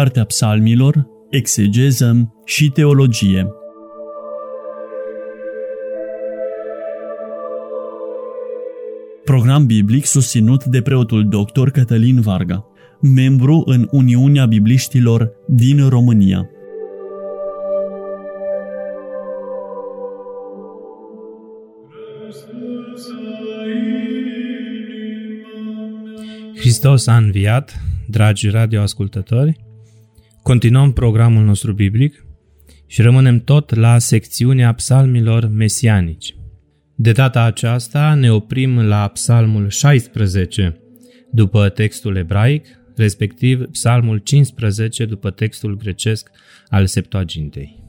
Cartea Psalmilor, Exegeză și Teologie. Program biblic susținut de preotul dr. Cătălin Varga, membru în Uniunea Bibliștilor din România. Hristos a înviat, dragi radioascultători. Continuăm programul nostru biblic și rămânem tot la secțiunea psalmilor mesianici. De data aceasta ne oprim la psalmul 16 după textul ebraic, respectiv psalmul 15 după textul grecesc al Septuagintei.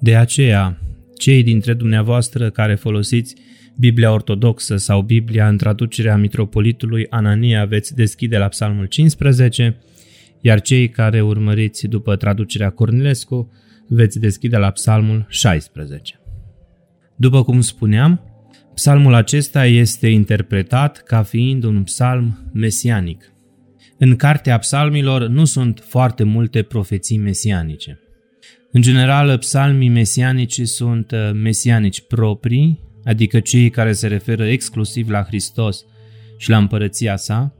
De aceea, cei dintre dumneavoastră care folosiți Biblia Ortodoxă sau Biblia în traducerea mitropolitului Anania veți deschide la Psalmul 15, iar cei care urmăriți după traducerea Cornilescu veți deschide la Psalmul 16. După cum spuneam, psalmul acesta este interpretat ca fiind un psalm mesianic. În cartea psalmilor nu sunt foarte multe profeții mesianice. În general, psalmii mesianici sunt uh, mesianici proprii, adică cei care se referă exclusiv la Hristos și la împărăția sa,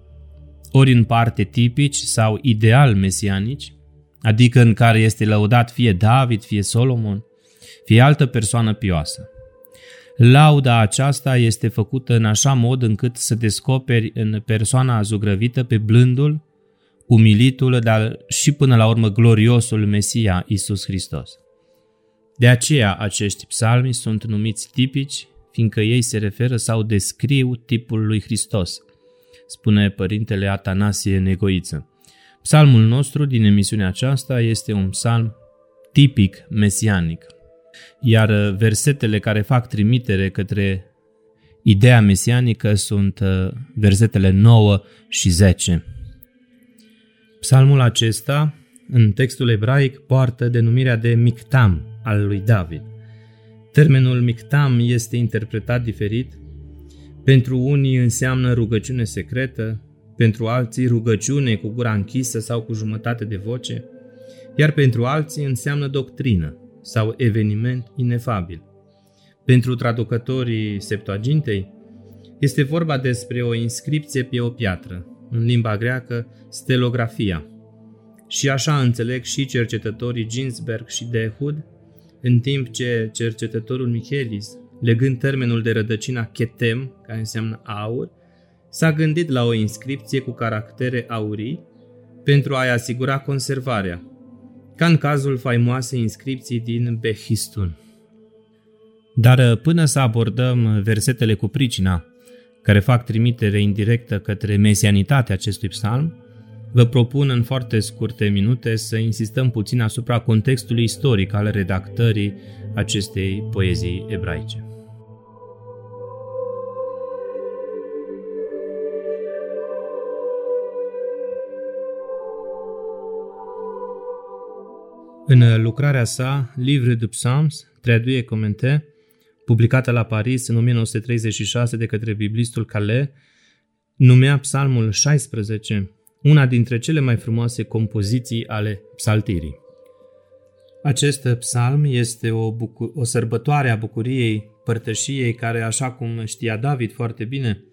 ori în parte tipici sau ideal mesianici, adică în care este lăudat fie David, fie Solomon, fie altă persoană pioasă. Lauda aceasta este făcută în așa mod încât să descoperi în persoana zugrăvită pe blândul, umilitul, dar și până la urmă gloriosul Mesia Isus Hristos. De aceea acești psalmi sunt numiți tipici fiindcă ei se referă sau descriu tipul lui Hristos, spune părintele Atanasie Negoiță. Psalmul nostru din emisiunea aceasta este un psalm tipic mesianic, iar versetele care fac trimitere către ideea mesianică sunt uh, versetele 9 și 10. Psalmul acesta, în textul ebraic, poartă denumirea de Mictam al lui David. Termenul mictam este interpretat diferit. Pentru unii înseamnă rugăciune secretă, pentru alții rugăciune cu gura închisă sau cu jumătate de voce, iar pentru alții înseamnă doctrină sau eveniment inefabil. Pentru traducătorii Septuagintei, este vorba despre o inscripție pe o piatră, în limba greacă stelografia. Și așa înțeleg și cercetătorii Ginsberg și Dehud în timp ce cercetătorul Michelis, legând termenul de rădăcina chetem, care înseamnă aur, s-a gândit la o inscripție cu caractere aurii pentru a-i asigura conservarea, ca în cazul faimoasei inscripții din Behistun. Dar până să abordăm versetele cu pricina, care fac trimitere indirectă către mesianitatea acestui psalm, Vă propun în foarte scurte minute să insistăm puțin asupra contextului istoric al redactării acestei poezii ebraice. În lucrarea sa, Livre de Psalms, traduie comente, publicată la Paris în 1936 de către biblistul Calais, numea Psalmul 16 una dintre cele mai frumoase compoziții ale psaltirii. Acest psalm este o, bucu- o sărbătoare a bucuriei părtășiei care, așa cum știa David foarte bine,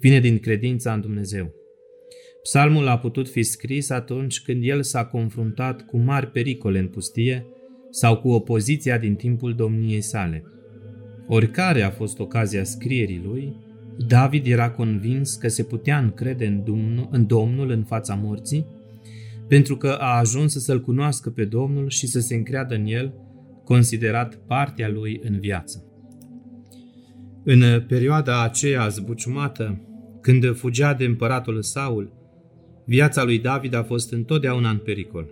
vine din credința în Dumnezeu. Psalmul a putut fi scris atunci când el s-a confruntat cu mari pericole în pustie sau cu opoziția din timpul domniei sale. Oricare a fost ocazia scrierii lui, David era convins că se putea încrede în Domnul, în Domnul în fața morții, pentru că a ajuns să-L cunoască pe Domnul și să se încreadă în El, considerat partea lui în viață. În perioada aceea zbuciumată, când fugea de împăratul Saul, viața lui David a fost întotdeauna în pericol.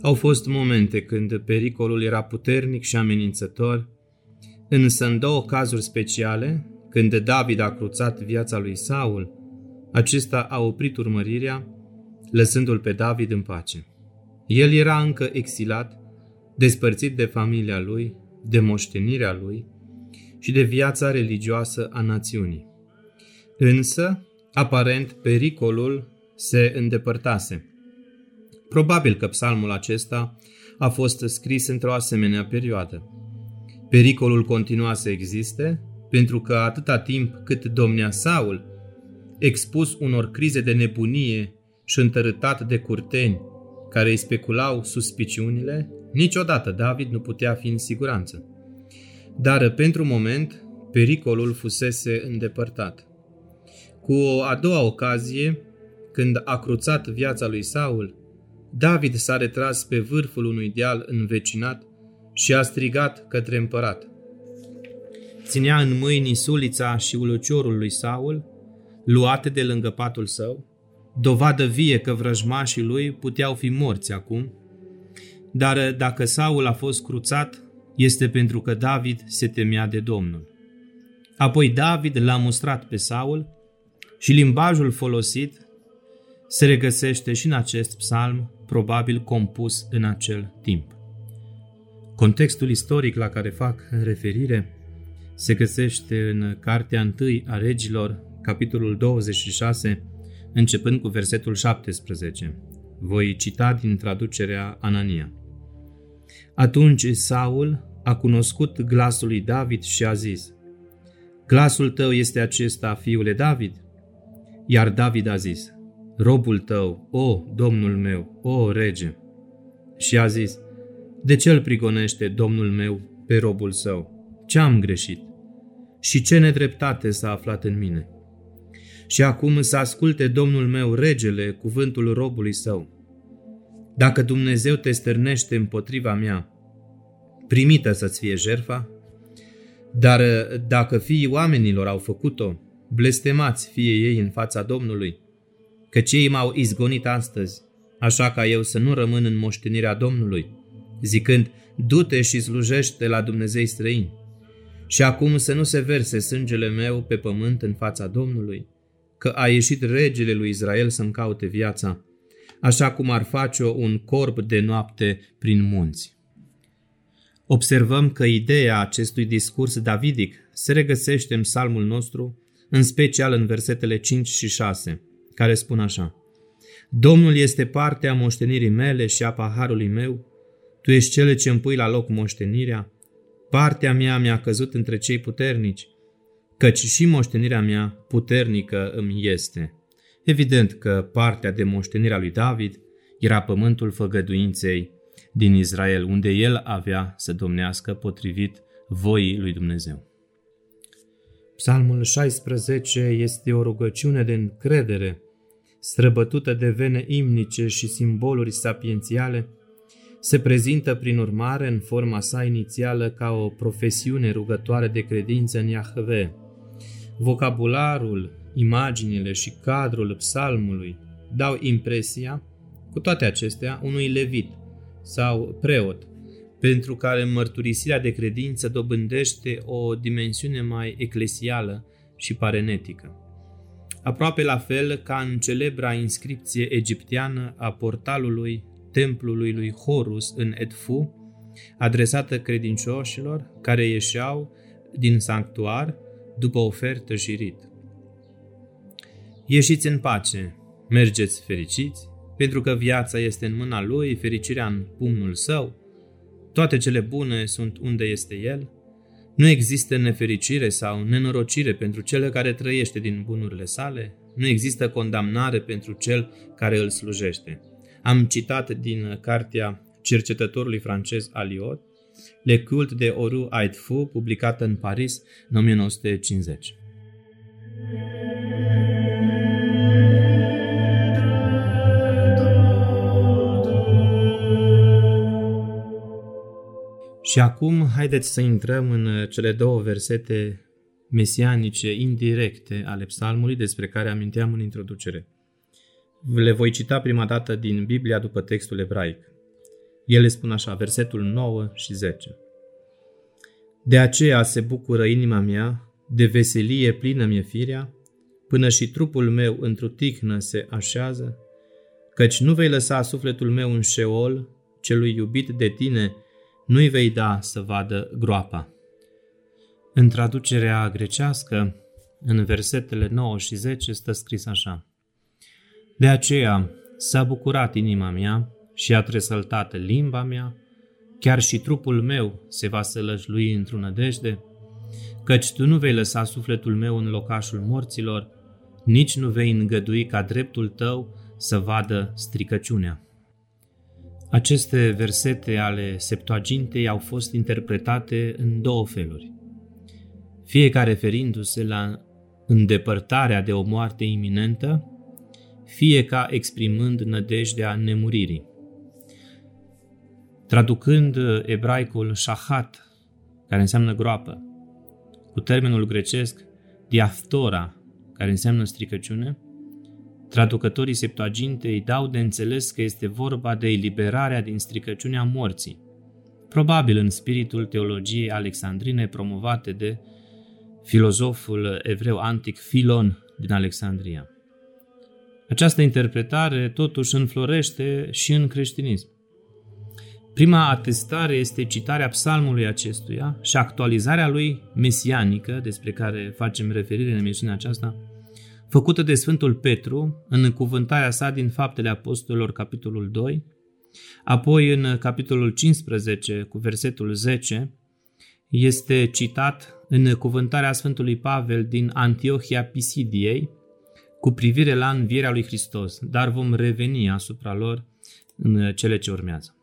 Au fost momente când pericolul era puternic și amenințător, însă în două cazuri speciale, când David a cruțat viața lui Saul, acesta a oprit urmărirea, lăsându-l pe David în pace. El era încă exilat, despărțit de familia lui, de moștenirea lui și de viața religioasă a națiunii. Însă, aparent, pericolul se îndepărtase. Probabil că psalmul acesta a fost scris într-o asemenea perioadă. Pericolul continua să existe, pentru că atâta timp cât domnea Saul, expus unor crize de nebunie și întărâtat de curteni care îi speculau suspiciunile, niciodată David nu putea fi în siguranță. Dar pentru moment, pericolul fusese îndepărtat. Cu o a doua ocazie, când a cruțat viața lui Saul, David s-a retras pe vârful unui deal învecinat și a strigat către împărat. Ținea în mâini sulița și uluciorul lui Saul, luate de lângă patul său, dovadă vie că vrăjmașii lui puteau fi morți acum, dar dacă Saul a fost cruțat, este pentru că David se temea de Domnul. Apoi David l-a mustrat pe Saul și limbajul folosit se regăsește și în acest psalm, probabil compus în acel timp. Contextul istoric la care fac referire se găsește în Cartea 1 a Regilor, capitolul 26, începând cu versetul 17. Voi cita din traducerea Anania. Atunci Saul a cunoscut glasul lui David și a zis, Glasul tău este acesta, fiule David? Iar David a zis, robul tău, o, domnul meu, o, rege. Și a zis, de ce îl prigonește domnul meu pe robul său? Ce am greșit? Și ce nedreptate s-a aflat în mine? Și acum să asculte domnul meu, regele, cuvântul robului său. Dacă Dumnezeu te stârnește împotriva mea, primită să-ți fie jerfa, dar dacă fiii oamenilor au făcut-o, blestemați fie ei în fața Domnului, căci ei m-au izgonit astăzi, așa ca eu să nu rămân în moștenirea Domnului, zicând, du-te și slujește la Dumnezei străini. Și acum să nu se verse sângele meu pe pământ în fața Domnului, că a ieșit regele lui Israel să-mi caute viața, așa cum ar face-o un corp de noapte prin munți. Observăm că ideea acestui discurs davidic se regăsește în psalmul nostru, în special în versetele 5 și 6, care spun așa. Domnul este partea moștenirii mele și a paharului meu, tu ești cele ce îmi pui la loc moștenirea, partea mea mi-a căzut între cei puternici, căci și moștenirea mea puternică îmi este. Evident că partea de moștenirea lui David era pământul făgăduinței din Israel, unde el avea să domnească potrivit voii lui Dumnezeu. Psalmul 16 este o rugăciune de încredere, străbătută de vene imnice și simboluri sapiențiale, se prezintă prin urmare în forma sa inițială ca o profesiune rugătoare de credință în Iahve. Vocabularul, imaginile și cadrul psalmului dau impresia, cu toate acestea, unui levit sau preot, pentru care mărturisirea de credință dobândește o dimensiune mai eclesială și parenetică. Aproape la fel ca în celebra inscripție egipteană a portalului templului lui Horus în Edfu, adresată credincioșilor care ieșeau din sanctuar după ofertă și rit. Ieșiți în pace, mergeți fericiți, pentru că viața este în mâna lui, fericirea în pumnul său, toate cele bune sunt unde este el, nu există nefericire sau nenorocire pentru cel care trăiește din bunurile sale, nu există condamnare pentru cel care îl slujește. Am citat din cartea cercetătorului francez Aliot, Le culte de Oru Aidfu, publicată în Paris în 1950. Și acum haideți să intrăm în cele două versete mesianice indirecte ale psalmului despre care aminteam în introducere. Le voi cita prima dată din Biblia după textul ebraic. Ele spun așa, versetul 9 și 10. De aceea se bucură inima mea, de veselie plină mie firea, până și trupul meu într-o tihnă se așează, căci nu vei lăsa sufletul meu în șeol, celui iubit de tine, nu-i vei da să vadă groapa. În traducerea grecească, în versetele 9 și 10, stă scris așa. De aceea s-a bucurat inima mea, și a tresăltat limba mea, chiar și trupul meu se va sălășlui într-o nădejde, căci tu nu vei lăsa sufletul meu în locașul morților, nici nu vei îngădui ca dreptul tău să vadă stricăciunea. Aceste versete ale Septuagintei au fost interpretate în două feluri, fiecare referindu-se la îndepărtarea de o moarte iminentă, fie ca exprimând nădejdea nemuririi. Traducând ebraicul shahat, care înseamnă groapă, cu termenul grecesc diaftora, care înseamnă stricăciune, traducătorii Septuagintei dau de înțeles că este vorba de eliberarea din stricăciunea morții, probabil în spiritul teologiei alexandrine promovate de filozoful evreu antic Filon din Alexandria. Această interpretare totuși înflorește și în creștinism. Prima atestare este citarea psalmului acestuia și actualizarea lui mesianică, despre care facem referire în emisiunea aceasta, făcută de Sfântul Petru în cuvântarea sa din Faptele Apostolilor, capitolul 2, apoi în capitolul 15, cu versetul 10, este citat în cuvântarea Sfântului Pavel din Antiohia Pisidiei cu privire la învierea lui Hristos, dar vom reveni asupra lor în cele ce urmează.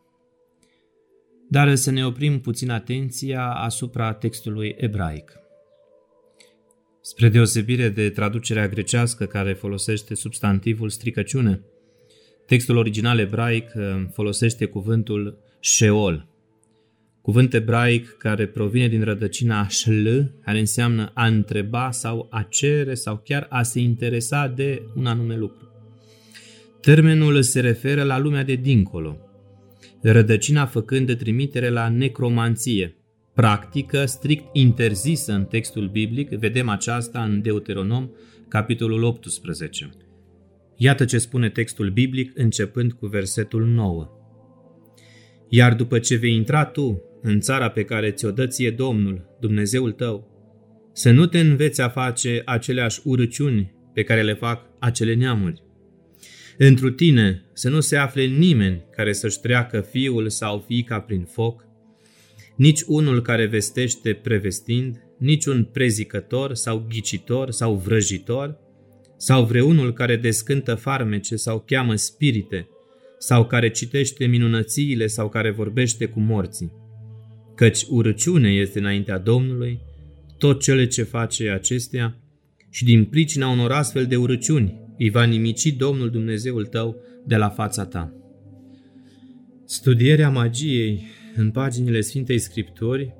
Dar să ne oprim puțin atenția asupra textului ebraic. Spre deosebire de traducerea grecească care folosește substantivul stricăciune, textul original ebraic uh, folosește cuvântul Sheol, cuvânt ebraic care provine din rădăcina shl, care înseamnă a întreba sau a cere sau chiar a se interesa de un anume lucru. Termenul se referă la lumea de dincolo, rădăcina făcând de trimitere la necromanție, practică strict interzisă în textul biblic, vedem aceasta în Deuteronom, capitolul 18. Iată ce spune textul biblic începând cu versetul 9. Iar după ce vei intra tu în țara pe care ți-o dă ție Domnul, Dumnezeul tău, să nu te înveți a face aceleași urăciuni pe care le fac acele neamuri. Întru tine să nu se afle nimeni care să-și treacă fiul sau fiica prin foc, nici unul care vestește prevestind, nici un prezicător sau ghicitor sau vrăjitor, sau vreunul care descântă farmece sau cheamă spirite, sau care citește minunățiile sau care vorbește cu morții. Căci urăciune este înaintea Domnului tot cele ce face acestea și din pricina unor astfel de urăciuni îi va nimici Domnul Dumnezeul tău de la fața ta. Studierea magiei în paginile Sfintei Scripturi,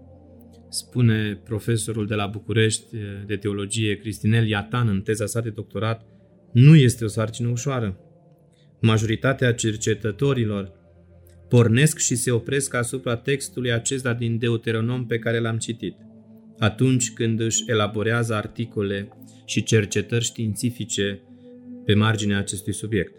spune profesorul de la București de teologie Cristinel Iatan în teza sa de doctorat, nu este o sarcină ușoară. Majoritatea cercetătorilor pornesc și se opresc asupra textului acesta din Deuteronom pe care l-am citit, atunci când își elaborează articole și cercetări științifice pe marginea acestui subiect.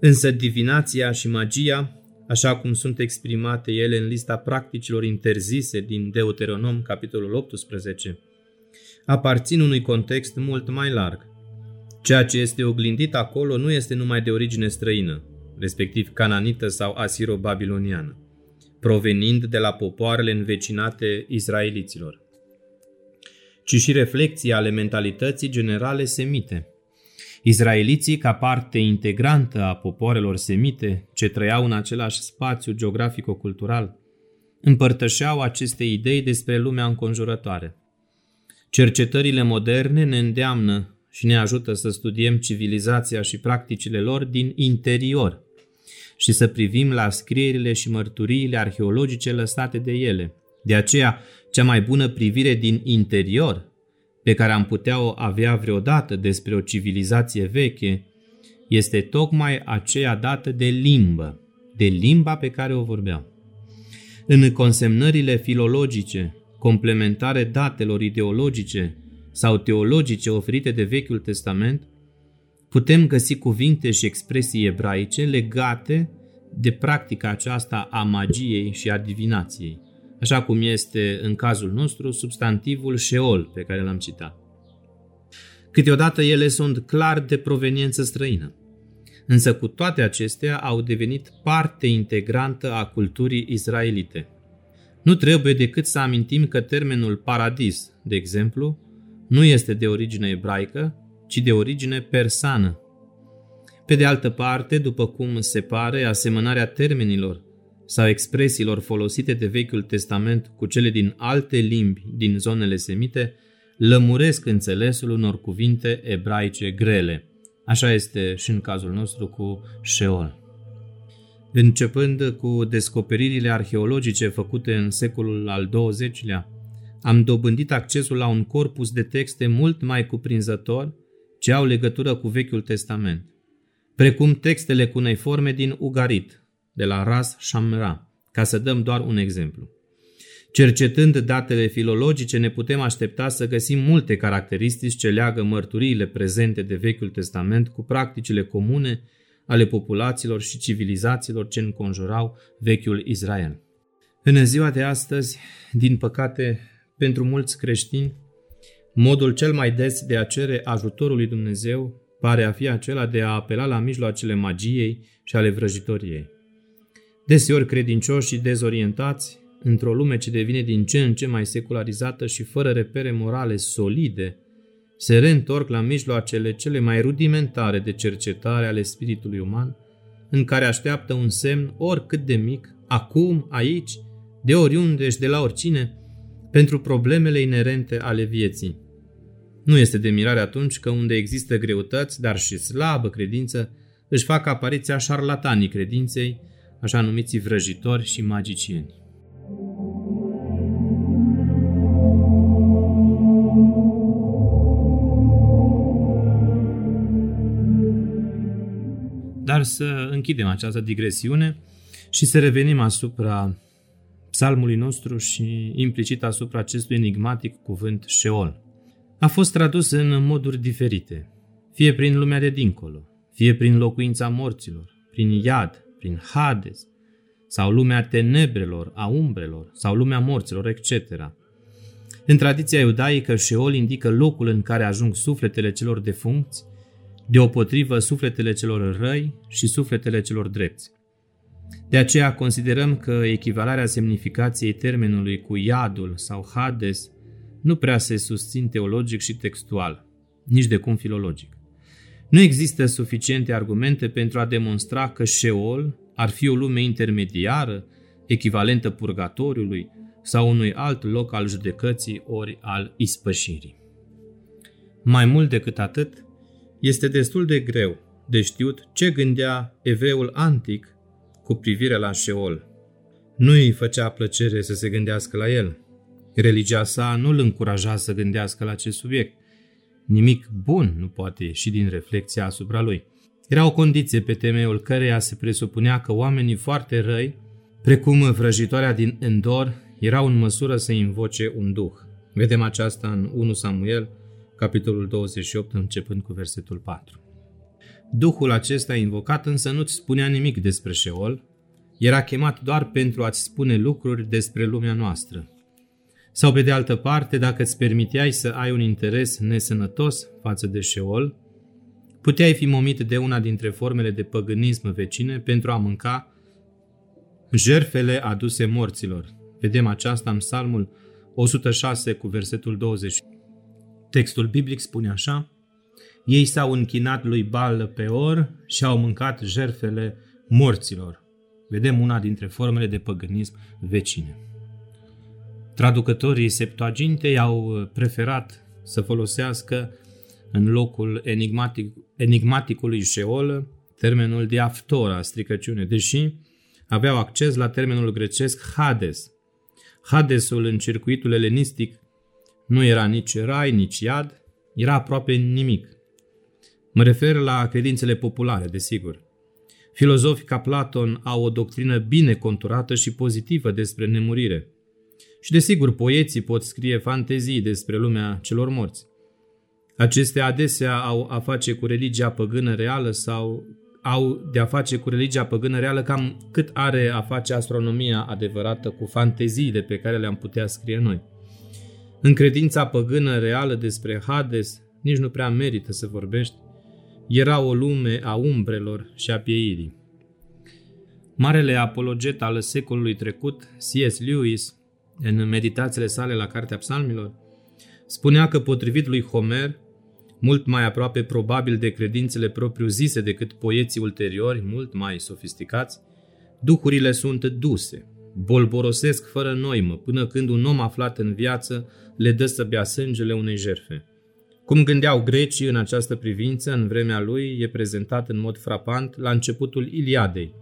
Însă divinația și magia așa cum sunt exprimate ele în lista practicilor interzise din Deuteronom, capitolul 18, aparțin unui context mult mai larg. Ceea ce este oglindit acolo nu este numai de origine străină, respectiv cananită sau asiro-babiloniană, provenind de la popoarele învecinate israeliților, ci și reflexii ale mentalității generale semite – Izraeliții, ca parte integrantă a popoarelor semite ce trăiau în același spațiu geografico-cultural, împărtășeau aceste idei despre lumea înconjurătoare. Cercetările moderne ne îndeamnă și ne ajută să studiem civilizația și practicile lor din interior și să privim la scrierile și mărturiile arheologice lăsate de ele. De aceea, cea mai bună privire din interior pe care am putea o avea vreodată despre o civilizație veche este tocmai aceea dată de limbă, de limba pe care o vorbeau. În consemnările filologice, complementare datelor ideologice sau teologice oferite de Vechiul Testament, putem găsi cuvinte și expresii ebraice legate de practica aceasta a magiei și a divinației așa cum este în cazul nostru substantivul Sheol pe care l-am citat. Câteodată ele sunt clar de proveniență străină. însă cu toate acestea au devenit parte integrantă a culturii izraelite. Nu trebuie decât să amintim că termenul paradis, de exemplu, nu este de origine ebraică, ci de origine persană. Pe de altă parte, după cum se pare, asemănarea termenilor sau expresiilor folosite de Vechiul Testament cu cele din alte limbi din zonele semite lămuresc înțelesul unor cuvinte ebraice grele. Așa este și în cazul nostru cu Sheol. Începând cu descoperirile arheologice făcute în secolul al XX-lea, am dobândit accesul la un corpus de texte mult mai cuprinzător ce au legătură cu Vechiul Testament, precum textele cuneiforme din Ugarit, de la Ras Shamra, ca să dăm doar un exemplu. Cercetând datele filologice, ne putem aștepta să găsim multe caracteristici ce leagă mărturiile prezente de Vechiul Testament cu practicile comune ale populațiilor și civilizațiilor ce înconjurau Vechiul Israel. În ziua de astăzi, din păcate, pentru mulți creștini, modul cel mai des de a cere ajutorul lui Dumnezeu pare a fi acela de a apela la mijloacele magiei și ale vrăjitoriei. Deseori credincioși și dezorientați, într-o lume ce devine din ce în ce mai secularizată și fără repere morale solide, se reîntorc la mijloacele cele mai rudimentare de cercetare ale spiritului uman, în care așteaptă un semn oricât de mic, acum, aici, de oriunde și de la oricine, pentru problemele inerente ale vieții. Nu este de mirare atunci că unde există greutăți, dar și slabă credință, își fac apariția șarlatanii credinței, așa numiți vrăjitori și magicieni. Dar să închidem această digresiune și să revenim asupra psalmului nostru și implicit asupra acestui enigmatic cuvânt Sheol. A fost tradus în moduri diferite, fie prin lumea de dincolo, fie prin locuința morților, prin iad, prin Hades, sau lumea tenebrelor, a umbrelor, sau lumea morților, etc. În tradiția iudaică, Sheol indică locul în care ajung sufletele celor defuncți, deopotrivă sufletele celor răi și sufletele celor drepți. De aceea considerăm că echivalarea semnificației termenului cu iadul sau Hades nu prea se susțin teologic și textual, nici de cum filologic. Nu există suficiente argumente pentru a demonstra că Sheol ar fi o lume intermediară, echivalentă purgatoriului sau unui alt loc al judecății ori al ispășirii. Mai mult decât atât, este destul de greu de știut ce gândea evreul antic cu privire la Sheol. Nu îi făcea plăcere să se gândească la el. Religia sa nu îl încuraja să gândească la acest subiect. Nimic bun nu poate ieși din reflexia asupra lui. Era o condiție pe temeiul căreia se presupunea că oamenii foarte răi, precum vrăjitoarea din Endor, erau în măsură să invoce un duh. Vedem aceasta în 1 Samuel, capitolul 28, începând cu versetul 4. Duhul acesta invocat însă nu-ți spunea nimic despre Sheol, era chemat doar pentru a-ți spune lucruri despre lumea noastră. Sau pe de altă parte, dacă îți permiteai să ai un interes nesănătos față de Sheol, puteai fi momit de una dintre formele de păgânism vecine pentru a mânca jerfele aduse morților. Vedem aceasta în psalmul 106 cu versetul 20. Textul biblic spune așa, Ei s-au închinat lui Baal pe or și au mâncat jerfele morților. Vedem una dintre formele de păgânism vecine. Traducătorii Septuagintei au preferat să folosească în locul enigmatic, enigmaticului Sheol termenul diaftora, stricăciune, deși aveau acces la termenul grecesc Hades. Hadesul în circuitul elenistic nu era nici rai, nici iad, era aproape nimic. Mă refer la credințele populare, desigur. Filozofi ca Platon au o doctrină bine conturată și pozitivă despre nemurire. Și desigur, poeții pot scrie fantezii despre lumea celor morți. Acestea adesea au a face cu religia păgână reală sau au de a face cu religia păgână reală cam cât are a face astronomia adevărată cu fanteziile pe care le-am putea scrie noi. În credința păgână reală despre Hades nici nu prea merită să vorbești. era o lume a umbrelor și a pieirii. Marele apologet al secolului trecut, C.S. Lewis, în meditațiile sale la Cartea Psalmilor, spunea că potrivit lui Homer, mult mai aproape probabil de credințele propriu-zise decât poeții ulteriori, mult mai sofisticați, duhurile sunt duse, bolborosesc fără noimă, până când un om aflat în viață le dă să bea sângele unei jerfe. Cum gândeau grecii în această privință, în vremea lui, e prezentat în mod frapant la începutul Iliadei,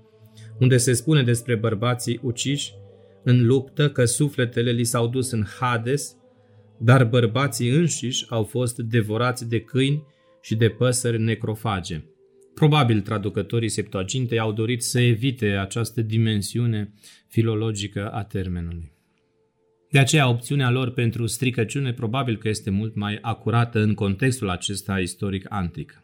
unde se spune despre bărbații uciși în luptă că sufletele li s-au dus în Hades, dar bărbații înșiși au fost devorați de câini și de păsări necrofage. Probabil traducătorii Septuagintei au dorit să evite această dimensiune filologică a termenului. De aceea, opțiunea lor pentru stricăciune probabil că este mult mai acurată în contextul acesta istoric antic.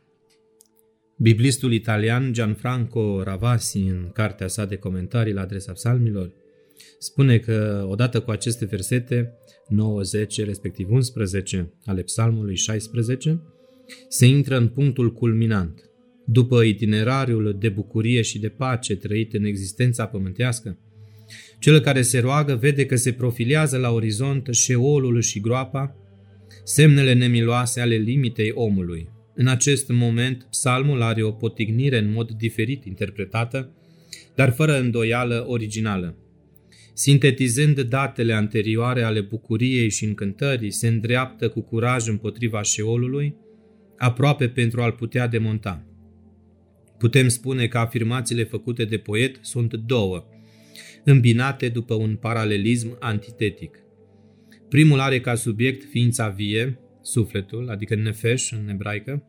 Biblistul italian Gianfranco Ravasi, în cartea sa de comentarii la adresa psalmilor, spune că odată cu aceste versete, 9, 10, respectiv 11 ale psalmului 16, se intră în punctul culminant. După itinerariul de bucurie și de pace trăit în existența pământească, cel care se roagă vede că se profilează la orizont șeolul și groapa, semnele nemiloase ale limitei omului. În acest moment, psalmul are o potignire în mod diferit interpretată, dar fără îndoială originală. Sintetizând datele anterioare ale bucuriei și încântării, se îndreaptă cu curaj împotriva șeolului, aproape pentru a-l putea demonta. Putem spune că afirmațiile făcute de poet sunt două, îmbinate după un paralelism antitetic. Primul are ca subiect ființa vie, sufletul, adică nefesh în ebraică,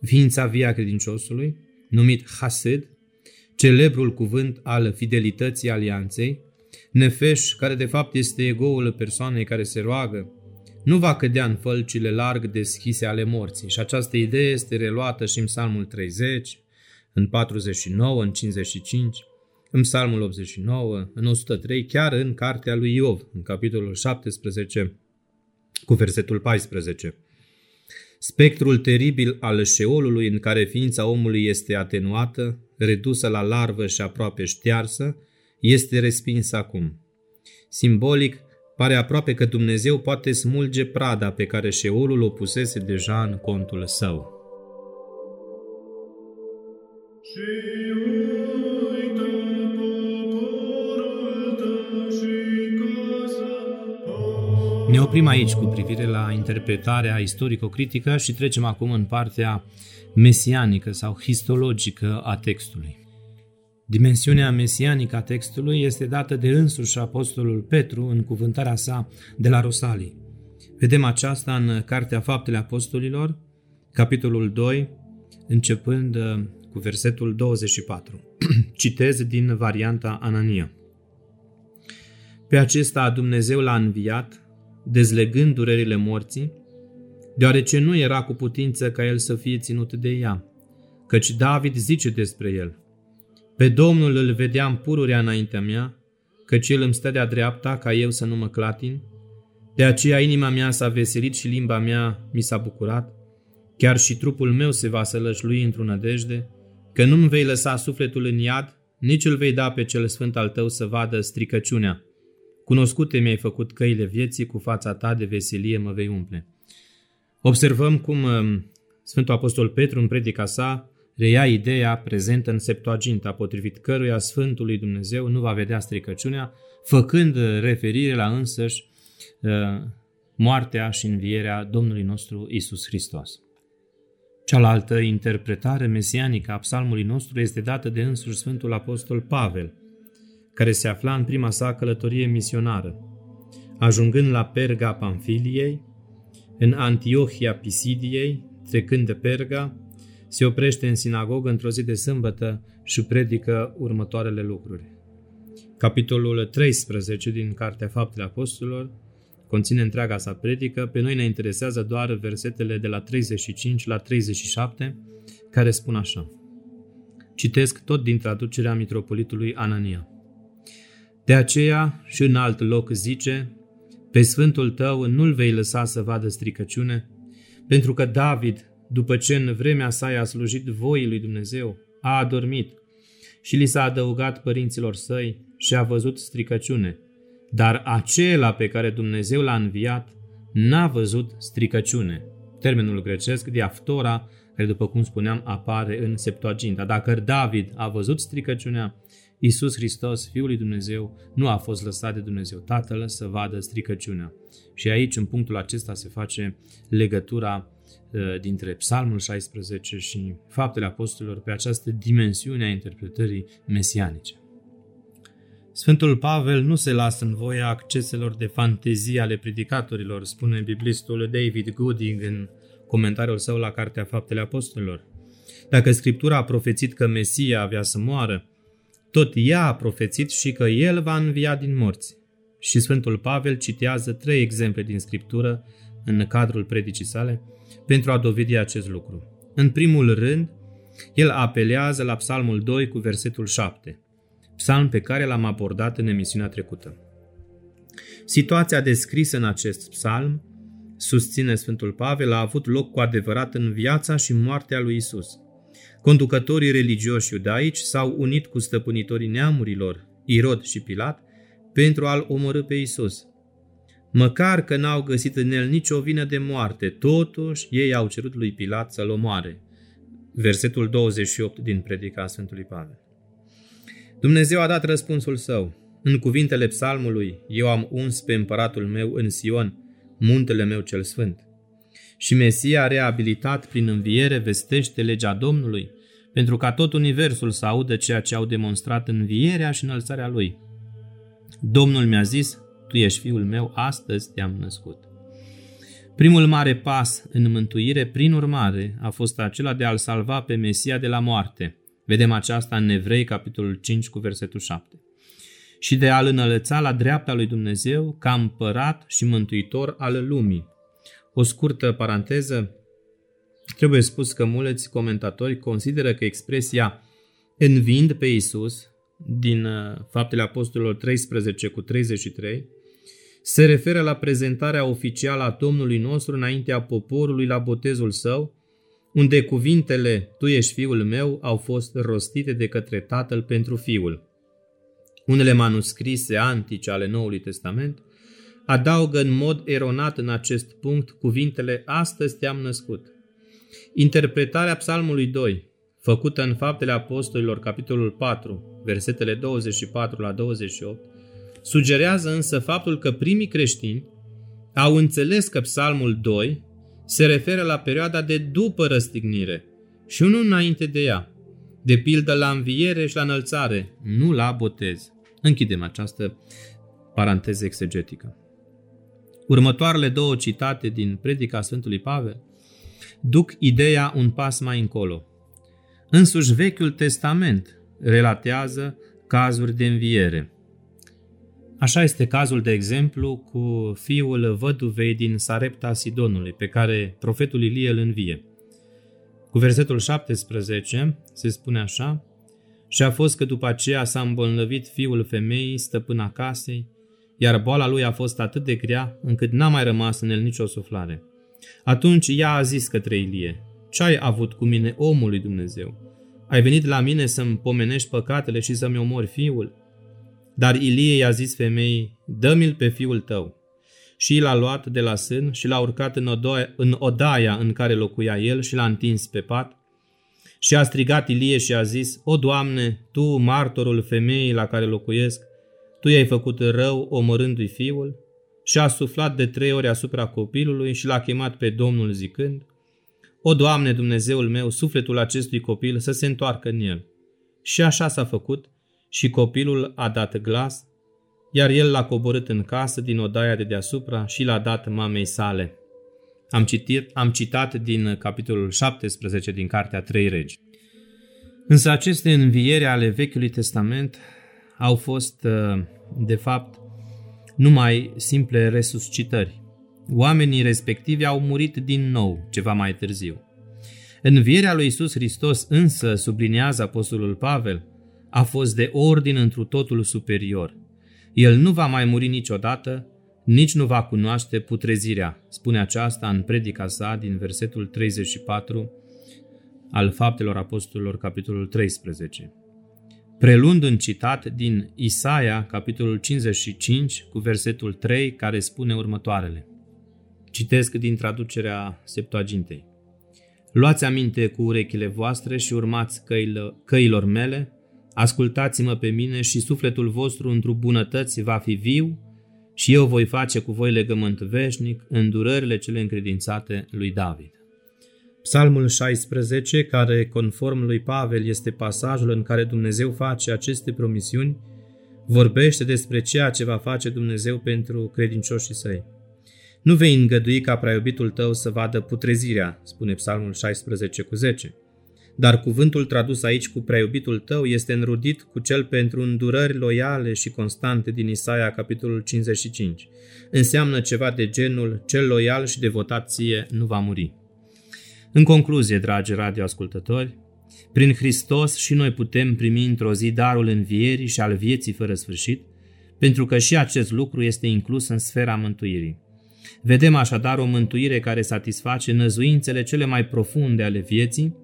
ființa vie a credinciosului, numit hasid, celebrul cuvânt al fidelității alianței, nefesh, care de fapt este egoul persoanei care se roagă, nu va cădea în fălcile larg deschise ale morții. Și această idee este reluată și în Psalmul 30, în 49, în 55, în Psalmul 89, în 103, chiar în cartea lui Iov, în capitolul 17, cu versetul 14. Spectrul teribil al șeolului în care ființa omului este atenuată, redusă la larvă și aproape ștearsă, este respins acum. Simbolic, pare aproape că Dumnezeu poate smulge prada pe care șeolul o pusese deja în contul său. Ne oprim aici cu privire la interpretarea istorico-critică și trecem acum în partea mesianică sau histologică a textului. Dimensiunea mesianică a textului este dată de însuși Apostolul Petru în cuvântarea sa de la Rosalii. Vedem aceasta în Cartea Faptele Apostolilor, capitolul 2, începând uh, cu versetul 24. Citez din varianta Anania. Pe acesta Dumnezeu l-a înviat, dezlegând durerile morții, deoarece nu era cu putință ca el să fie ținut de ea, căci David zice despre el, Pe Domnul îl vedeam pururea înaintea mea, căci el îmi stă de-a dreapta ca eu să nu mă clatin, de aceea inima mea s-a veselit și limba mea mi s-a bucurat, chiar și trupul meu se va sălășlui într-o nădejde, că nu-mi vei lăsa sufletul în iad, nici îl vei da pe cel sfânt al tău să vadă stricăciunea. Cunoscute mi-ai făcut căile vieții, cu fața ta de veselie mă vei umple. Observăm cum um, Sfântul Apostol Petru în predica sa reia ideea prezentă în Septuaginta, potrivit căruia Sfântul lui Dumnezeu nu va vedea stricăciunea, făcând referire la însăși uh, moartea și învierea Domnului nostru Isus Hristos. Cealaltă interpretare mesianică a psalmului nostru este dată de însuși Sfântul Apostol Pavel, care se afla în prima sa călătorie misionară. Ajungând la Perga Pamfiliei, în Antiohia Pisidiei, trecând de Perga, se oprește în sinagogă într-o zi de sâmbătă și predică următoarele lucruri. Capitolul 13 din Cartea Faptele Apostolilor conține întreaga sa predică, pe noi ne interesează doar versetele de la 35 la 37, care spun așa. Citesc tot din traducerea mitropolitului Anania. De aceea și în alt loc zice, pe Sfântul tău nu-l vei lăsa să vadă stricăciune, pentru că David după ce în vremea sa i-a slujit voii lui Dumnezeu, a adormit și li s-a adăugat părinților săi și a văzut stricăciune. Dar acela pe care Dumnezeu l-a înviat n-a văzut stricăciune. Termenul grecesc, diaftora, care după cum spuneam apare în Septuaginta. Dacă David a văzut stricăciunea, Iisus Hristos, Fiul lui Dumnezeu, nu a fost lăsat de Dumnezeu Tatăl să vadă stricăciunea. Și aici, în punctul acesta, se face legătura uh, dintre Psalmul 16 și faptele apostolilor pe această dimensiune a interpretării mesianice. Sfântul Pavel nu se lasă în voia acceselor de fantezie ale predicatorilor, spune biblistul David Gooding în comentariul său la Cartea Faptele Apostolilor. Dacă Scriptura a profețit că Mesia avea să moară, tot ea a profețit și că el va învia din morți. Și Sfântul Pavel citează trei exemple din Scriptură în cadrul predicii sale pentru a dovedi acest lucru. În primul rând, el apelează la Psalmul 2 cu versetul 7, psalm pe care l-am abordat în emisiunea trecută. Situația descrisă în acest psalm, susține Sfântul Pavel, a avut loc cu adevărat în viața și moartea lui Isus. Conducătorii religioși iudaici s-au unit cu stăpânitorii neamurilor, Irod și Pilat, pentru a-l omorâ pe Isus. Măcar că n-au găsit în el nicio vină de moarte, totuși ei au cerut lui Pilat să-l omoare. Versetul 28 din predica Sfântului Pavel. Dumnezeu a dat răspunsul său. În cuvintele psalmului, eu am uns pe împăratul meu în Sion, muntele meu cel sfânt. Și Mesia, reabilitat prin înviere, vestește legea Domnului, pentru ca tot universul să audă ceea ce au demonstrat învierea și înălțarea lui. Domnul mi-a zis, tu ești fiul meu, astăzi te-am născut. Primul mare pas în mântuire, prin urmare, a fost acela de a-l salva pe Mesia de la moarte. Vedem aceasta în Evrei, capitolul 5, cu versetul 7. Și de a-l înălăța la dreapta lui Dumnezeu ca împărat și mântuitor al lumii. O scurtă paranteză, trebuie spus că mulți comentatori consideră că expresia învind pe Isus din uh, Faptele Apostolilor 13 cu 33 se referă la prezentarea oficială a Domnului nostru înaintea poporului la botezul său, unde cuvintele Tu ești fiul meu au fost rostite de către Tatăl pentru fiul. Unele manuscrise antice ale Noului Testament adaugă în mod eronat în acest punct cuvintele Astăzi te-am născut. Interpretarea psalmului 2, făcută în Faptele Apostolilor, capitolul 4, versetele 24 la 28, sugerează însă faptul că primii creștini au înțeles că psalmul 2 se referă la perioada de după răstignire și nu înainte de ea, de pildă la înviere și la înălțare, nu la botez. Închidem această paranteză exegetică. Următoarele două citate din predica Sfântului Pavel duc ideea un pas mai încolo. Însuși Vechiul Testament relatează cazuri de înviere. Așa este cazul, de exemplu, cu fiul văduvei din Sarepta Sidonului, pe care profetul Ilie îl învie. Cu versetul 17 se spune așa, Și a fost că după aceea s-a îmbolnăvit fiul femeii, stăpâna casei, iar boala lui a fost atât de grea încât n-a mai rămas în el nicio suflare. Atunci ea a zis către Ilie, Ce ai avut cu mine, omul lui Dumnezeu? Ai venit la mine să-mi pomenești păcatele și să-mi omori fiul? Dar Ilie i-a zis femeii, dă-mi-l pe fiul tău. Și l-a luat de la sân și l-a urcat în, odaia, în odaia în care locuia el și l-a întins pe pat. Și a strigat Ilie și a zis, O, Doamne, Tu, martorul femeii la care locuiesc, Tu i-ai făcut rău omorându-i fiul? Și a suflat de trei ori asupra copilului și l-a chemat pe Domnul zicând, O, Doamne, Dumnezeul meu, sufletul acestui copil să se întoarcă în el. Și așa s-a făcut și copilul a dat glas, iar el l-a coborât în casă din odaia de deasupra și l-a dat mamei sale. Am, citit, am citat din capitolul 17 din Cartea Trei Regi. Însă aceste înviere ale Vechiului Testament au fost, uh, de fapt, numai simple resuscitări. Oamenii respectivi au murit din nou ceva mai târziu. Învierea lui Isus Hristos însă, sublinează Apostolul Pavel, a fost de ordin întru totul superior. El nu va mai muri niciodată, nici nu va cunoaște putrezirea. Spune aceasta în predica sa din versetul 34 al Faptelor Apostolilor, capitolul 13. Prelund în citat din Isaia, capitolul 55, cu versetul 3, care spune următoarele. Citesc din traducerea Septuagintei. Luați aminte cu urechile voastre și urmați căile, căilor mele, ascultați-mă pe mine și sufletul vostru într-o bunătăți va fi viu și eu voi face cu voi legământ veșnic, îndurările cele încredințate lui David. Psalmul 16, care conform lui Pavel este pasajul în care Dumnezeu face aceste promisiuni, vorbește despre ceea ce va face Dumnezeu pentru credincioșii săi. Nu vei îngădui ca prea iubitul tău să vadă putrezirea, spune Psalmul 16 cu 10. Dar cuvântul tradus aici cu prea iubitul tău este înrudit cu cel pentru îndurări loiale și constante din Isaia, capitolul 55. Înseamnă ceva de genul, cel loial și devotat ție nu va muri. În concluzie, dragi radioascultători, prin Hristos și noi putem primi într-o zi darul învierii și al vieții fără sfârșit, pentru că și acest lucru este inclus în sfera mântuirii. Vedem așadar o mântuire care satisface năzuințele cele mai profunde ale vieții,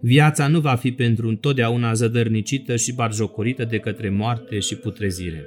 viața nu va fi pentru întotdeauna zădărnicită și barjocorită de către moarte și putrezire.